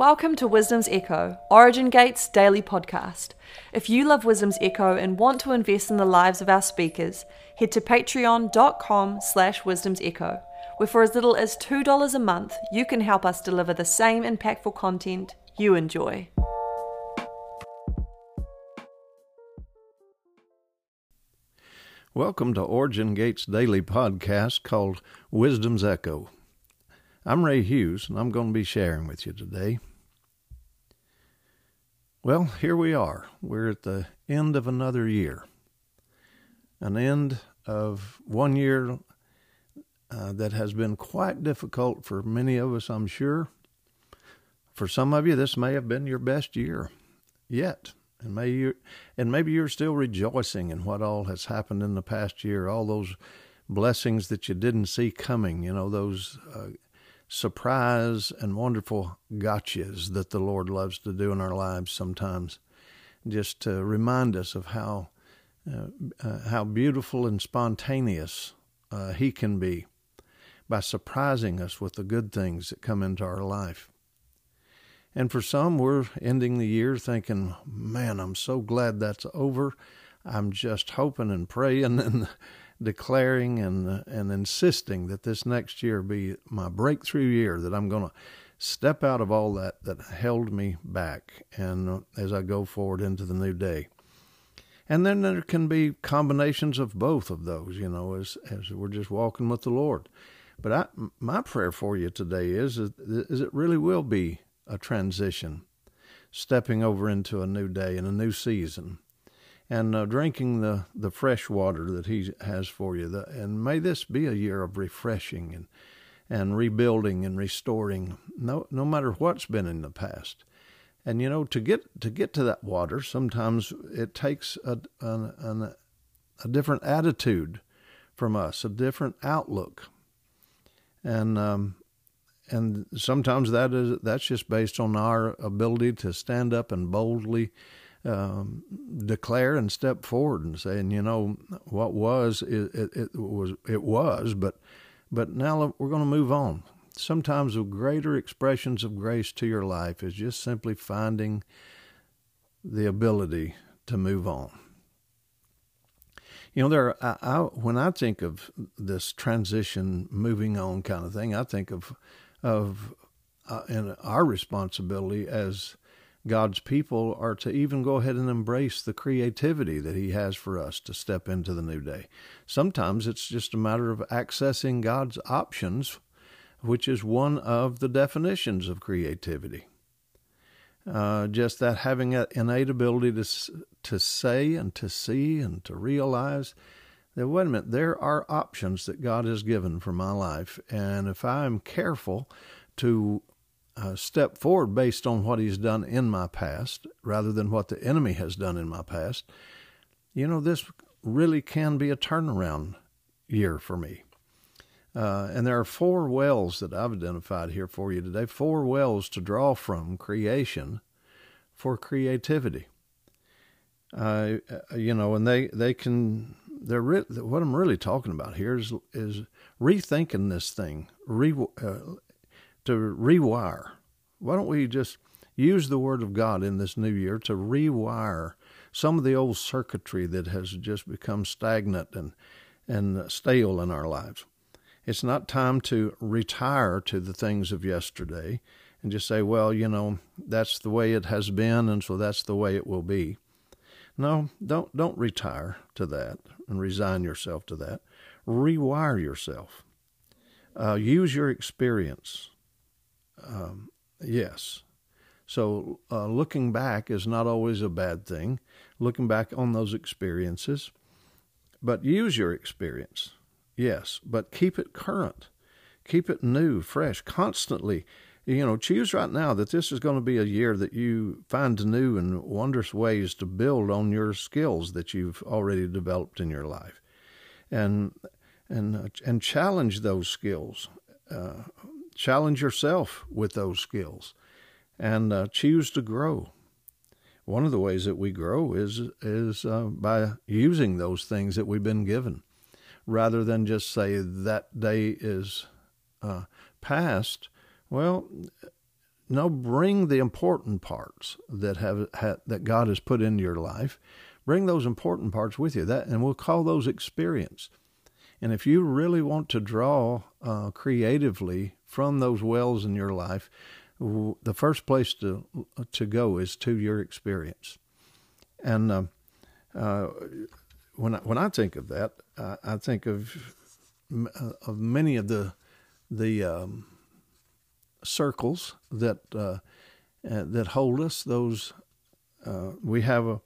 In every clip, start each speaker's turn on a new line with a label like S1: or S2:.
S1: Welcome to Wisdom's Echo, Origin Gate's daily podcast. If you love Wisdom's Echo and want to invest in the lives of our speakers, head to patreon.com slash wisdom's echo, where for as little as $2 a month, you can help us deliver the same impactful content you enjoy.
S2: Welcome to Origin Gate's daily podcast called Wisdom's Echo. I'm Ray Hughes, and I'm going to be sharing with you today. Well, here we are. We're at the end of another year, an end of one year uh, that has been quite difficult for many of us, I'm sure. For some of you, this may have been your best year yet. And maybe you and maybe you're still rejoicing in what all has happened in the past year, all those blessings that you didn't see coming, you know, those uh, surprise and wonderful gotchas that the Lord loves to do in our lives sometimes, just to remind us of how uh, uh, how beautiful and spontaneous uh, He can be by surprising us with the good things that come into our life. And for some, we're ending the year thinking, man, I'm so glad that's over. I'm just hoping and praying and declaring and and insisting that this next year be my breakthrough year that I'm going to step out of all that that held me back and uh, as I go forward into the new day. And then there can be combinations of both of those, you know, as as we're just walking with the Lord. But I, my prayer for you today is is it really will be a transition, stepping over into a new day and a new season and uh, drinking the, the fresh water that He has for you. The, and may this be a year of refreshing and, and rebuilding and restoring, no, no matter what's been in the past. And you know, to get to get to that water, sometimes it takes a, a, a different attitude from us, a different outlook, and um, and sometimes that is that's just based on our ability to stand up and boldly um, declare and step forward and say, and you know, what was it, it, it was it was, but but now we're going to move on. Sometimes the greater expressions of grace to your life is just simply finding the ability to move on. You know, there. I, I, when I think of this transition, moving on kind of thing, I think of of uh, and our responsibility as God's people are to even go ahead and embrace the creativity that He has for us to step into the new day. Sometimes it's just a matter of accessing God's options, which is one of the definitions of creativity. Uh, just that having an innate ability to to say and to see and to realize that wait a minute, there are options that God has given for my life, and if I am careful to uh, step forward based on what he's done in my past rather than what the enemy has done in my past, you know, this really can be a turnaround year for me. Uh, and there are four wells that I've identified here for you today, four wells to draw from creation for creativity. Uh, you know, and they, they can, they're re- what I'm really talking about here is, is rethinking this thing, re, uh, to rewire. Why don't we just use the Word of God in this new year to rewire some of the old circuitry that has just become stagnant and, and stale in our lives? It's not time to retire to the things of yesterday and just say, well, you know, that's the way it has been, and so that's the way it will be. No, don't don't retire to that and resign yourself to that. Rewire yourself. Uh, use your experience. Um, yes. So uh, looking back is not always a bad thing. Looking back on those experiences, but use your experience. Yes, but keep it current. Keep it new, fresh, constantly. You know, choose right now that this is going to be a year that you find new and wondrous ways to build on your skills that you've already developed in your life, and and uh, and challenge those skills. Uh, challenge yourself with those skills and uh, choose to grow. One of the ways that we grow is is uh, by using those things that we've been given, rather than just say that day is uh, past. Well, no, bring the important parts that have, have that God has put into your life. Bring those important parts with you. That, and we'll call those experience. And if you really want to draw uh, creatively from those wells in your life, the first place to to go is to your experience. And uh, uh, when I, when I think of that, uh, I think of uh, of many of the the um, circles that uh, uh, that hold us. Those we have a,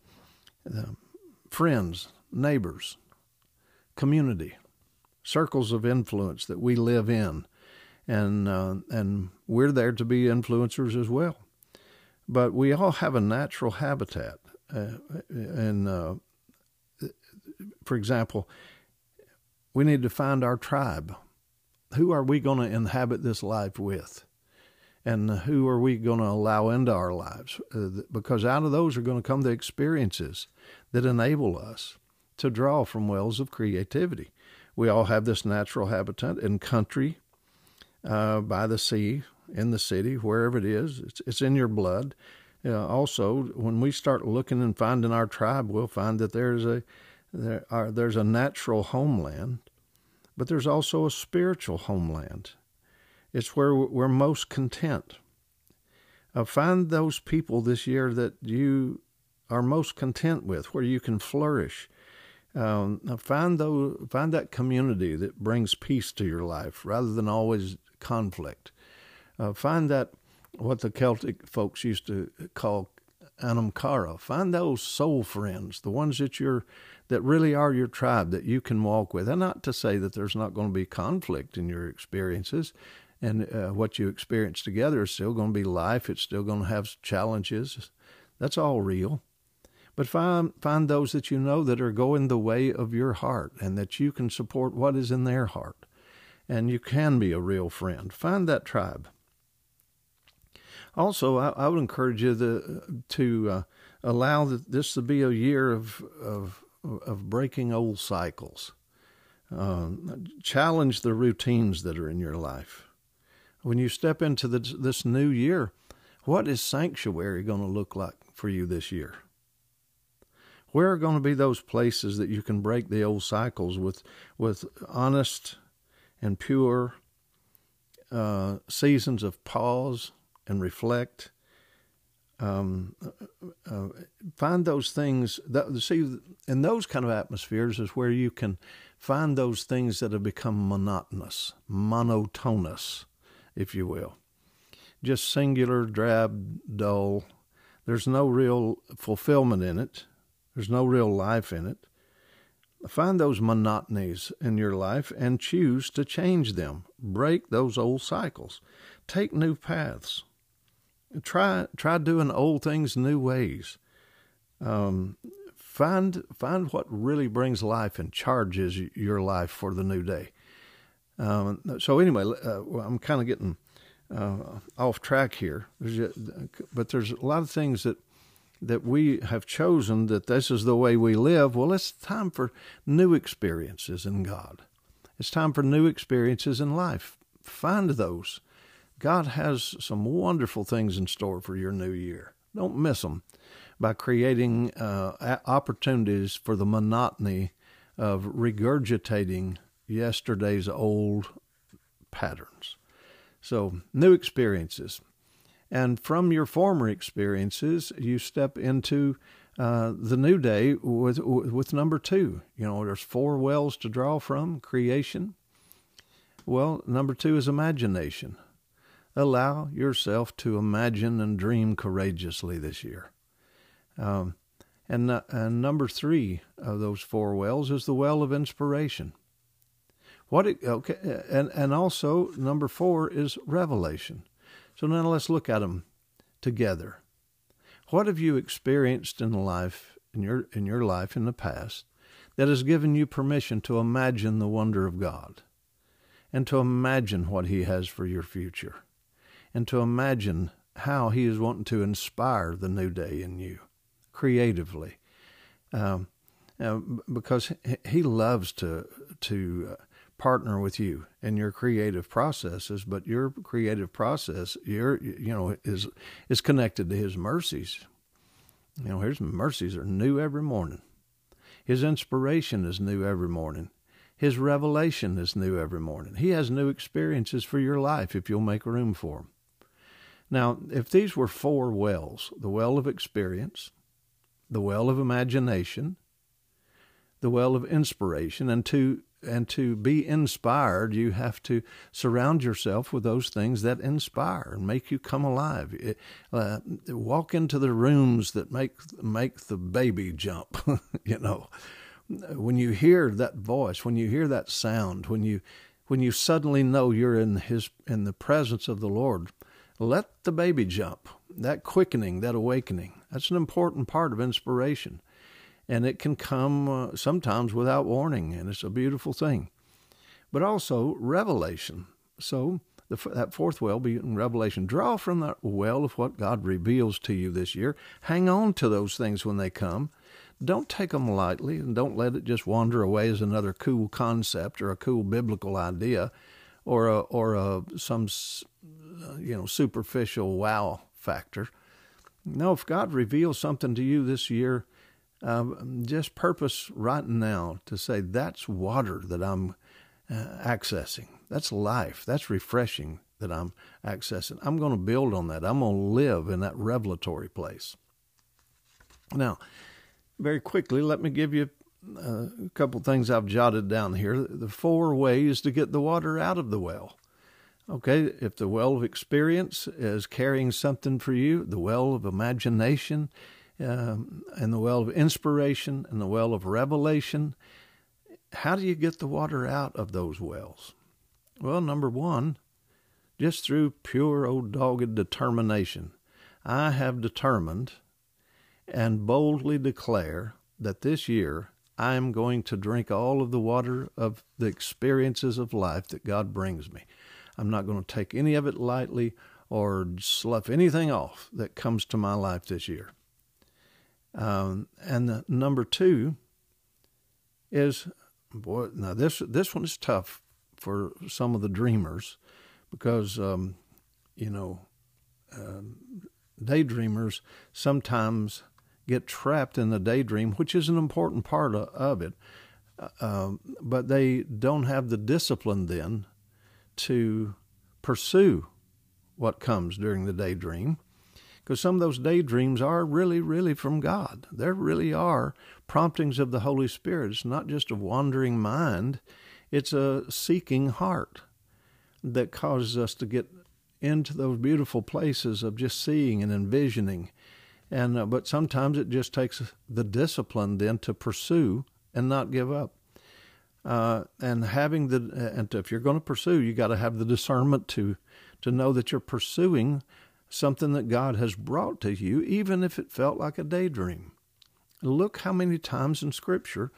S2: friends, neighbors, community, circles of influence that we live in and uh, and we're there to be influencers as well. But we all have a natural habitat, uh, and uh, for example, we need to find our tribe. Who are we going to inhabit this life with? And who are we going to allow into our lives? Uh, because out of those are going to come the experiences that enable us to draw from wells of creativity. We all have this natural habitat in country, uh, by the sea, in the city, wherever it is. It's, it's in your blood. Uh, also, when we start looking and finding our tribe, we'll find that there's a there are, there's a natural homeland, but there's also a spiritual homeland. It's where we're most content. Uh, find those people this year that you are most content with, where you can flourish. Um, find those, find that community that brings peace to your life, rather than always conflict. Uh, find that what the Celtic folks used to call anam cara. Find those soul friends, the ones that you're that really are your tribe that you can walk with. And not to say that there's not going to be conflict in your experiences, and uh, what you experience together is still going to be life. It's still going to have challenges. That's all real. But find find those that you know that are going the way of your heart, and that you can support what is in their heart and you can be a real friend. Find that tribe. Also, I, I would encourage you the, to uh, allow this to be a year of of, of breaking old cycles. Uh, challenge the routines that are in your life. When you step into the, this new year, what is sanctuary going to look like for you this year? Where are going to be those places that you can break the old cycles with with honest and pure uh, seasons of pause and reflect. Um, uh, uh, find those things that see in those kind of atmospheres is where you can find those things that have become monotonous, monotonous, if you will, just singular, drab, dull. There's no real fulfillment in it. There's no real life in it. Find those monotonies in your life and choose to change them. Break those old cycles. Take new paths. Try try doing old things new ways. Um, find find what really brings life and charges your life for the new day. Um, so anyway, uh, I'm kind of getting uh, off track here, but there's a lot of things that that we have chosen that this is the way we live, well, it's time for new experiences in God. It's time for new experiences in life. Find those. God has some wonderful things in store for your new year. Don't miss them by creating uh, opportunities for the monotony of regurgitating yesterday's old patterns. So, new experiences. And from your former experiences, you step into uh, the new day with with number two. You know, there's four wells to draw from: creation. Well, number two is imagination. Allow yourself to imagine and dream courageously this year. Um, and uh, and number three of those four wells is the well of inspiration. What it, okay, and and also number four is revelation. So now let's look at them together. What have you experienced in life in your in your life in the past that has given you permission to imagine the wonder of God and to imagine what he has for your future and to imagine how he is wanting to inspire the new day in you creatively um, uh, because he loves to to uh, partner with you in your creative processes, but your creative process, your you know, is is connected to His mercies. You know, His mercies are new every morning. His inspiration is new every morning. His revelation is new every morning. He has new experiences for your life if you'll make room for them. Now, if these were four wells the well of experience, the well of imagination, the well of inspiration, and to and to be inspired, you have to surround yourself with those things that inspire and make you come alive. Uh, walk into the rooms that make make the baby jump. you know, when you hear that voice, when you hear that sound, when you when you suddenly know you're in his in the presence of the Lord, let the baby jump. That quickening, that awakening, that's an important part of inspiration. And it can come uh, sometimes without warning, and it's a beautiful thing. But also revelation. So the, that fourth well being revelation. Draw from that well of what God reveals to you this year. Hang on to those things when they come don't take them lightly and don't let it just wander away as another cool concept or a cool biblical idea or a, or a, some you know superficial wow factor. No, if God reveals something to you this year, um, just purpose right now to say that's water that I'm uh, accessing. That's life. That's refreshing that I'm accessing. I'm going to build on that. I'm going to live in that revelatory place. Now, very quickly, let me give you uh, a couple things I've jotted down here. The four ways to get the water out of the well. Okay, if the well of experience is carrying something for you, the well of imagination, um, and the well of inspiration, and the well of revelation, how do you get the water out of those wells? Well, number one, just through pure old dogged determination. I have determined and boldly declare that this year I am going to drink all of the water of the experiences of life that God brings me. I'm not going to take any of it lightly or slough anything off that comes to my life this year. Um, and the, number two is, boy, now this this one is tough for some of the dreamers because, um, you know, um, daydreamers sometimes get trapped in the daydream, which is an important part of, of it. Uh, um, but they don't have the discipline then to pursue what comes during the daydream. Because some of those daydreams are really, really from God. There really are promptings of the Holy Spirit. It's not just a wandering mind, it's a seeking heart that causes us to get into those beautiful places of just seeing and envisioning and uh, but sometimes it just takes the discipline then to pursue and not give up. Uh, and having the and if you're going to pursue, you got to have the discernment to to know that you're pursuing something that God has brought to you, even if it felt like a daydream. Look how many times in Scripture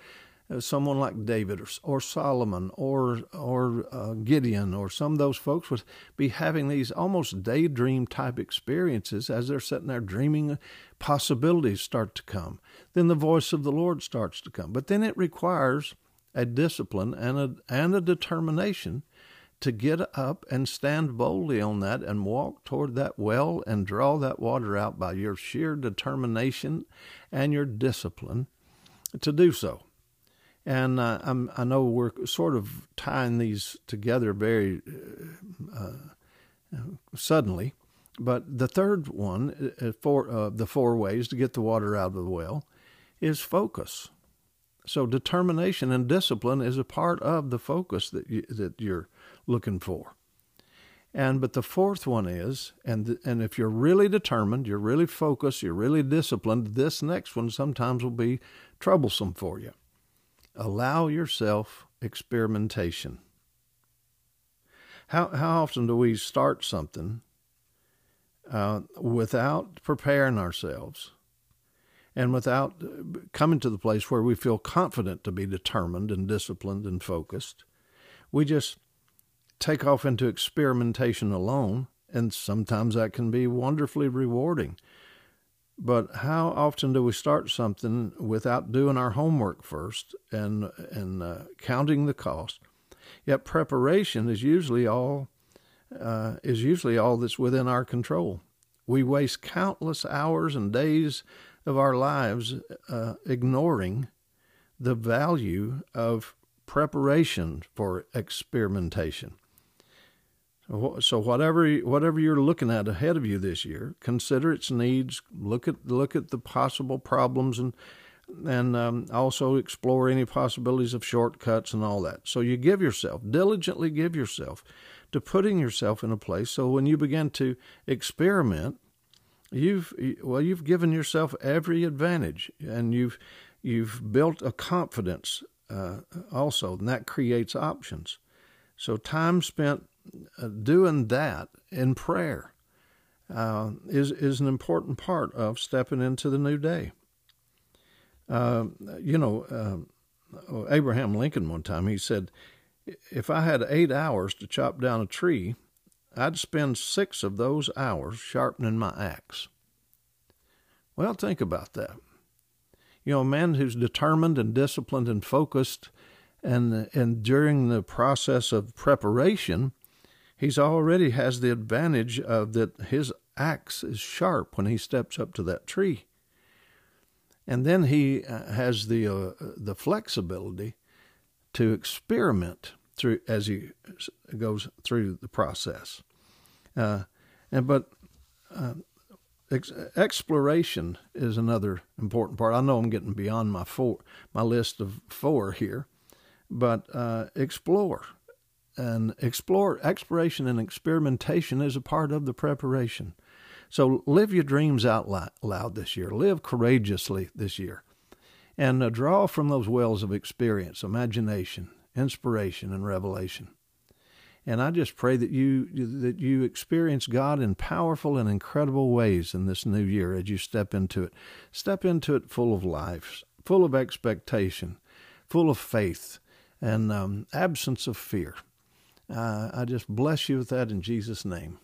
S2: uh, someone like David or, or Solomon or or uh, Gideon or some of those folks would be having these almost daydream type experiences as they're sitting there dreaming. Possibilities start to come. Then the voice of the Lord starts to come. But then it requires a discipline and a and a determination to get up and stand boldly on that and walk toward that well and draw that water out by your sheer determination and your discipline to do so. And uh, i know we're sort of tying these together very uh, uh, suddenly. But the third one, uh, for uh, the four ways to get the water out of the well, is focus. So determination and discipline is a part of the focus that you, that you're looking for. And but the fourth one is, and and if you're really determined, you're really focused, you're really disciplined, this next one sometimes will be troublesome for you. Allow yourself experimentation. How, how often do we start something uh, without preparing ourselves and without uh, coming to the place where we feel confident to be determined and disciplined and focused? We just take off into experimentation alone, and sometimes that can be wonderfully rewarding. But how often do we start something without doing our homework first and and uh, counting the cost? Yet preparation is usually all uh, is usually all that's within our control. We waste countless hours and days of our lives uh, ignoring the value of preparation for experimentation. So whatever whatever you're looking at ahead of you this year, consider its needs. Look at look at the possible problems and and um, also explore any possibilities of shortcuts and all that. So you give yourself diligently give yourself to putting yourself in a place so when you begin to experiment, you've well you've given yourself every advantage and you've you've built a confidence uh, also, and that creates options. So time spent doing that in prayer uh, is is an important part of stepping into the new day. Uh, you know, uh, Abraham Lincoln one time he said, "If I had eight hours to chop down a tree, I'd spend six of those hours sharpening my axe." Well, think about that. You know, a man who's determined and disciplined and focused, and and during the process of preparation, he's already has the advantage of that his axe is sharp when he steps up to that tree. And then he uh, has the uh, the flexibility to experiment through as he goes through the process. Uh, and but uh, ex- exploration is another important part. I know I'm getting beyond my four my list of four here, but uh, explore and explore exploration and experimentation is a part of the preparation. So live your dreams out loud this year. Live courageously this year, and uh, draw from those wells of experience, imagination, inspiration, and revelation. And I just pray that you that you experience God in powerful and incredible ways in this new year as you step into it. Step into it full of life, full of expectation, full of faith, and um, absence of fear. Uh, I just bless you with that in Jesus' name.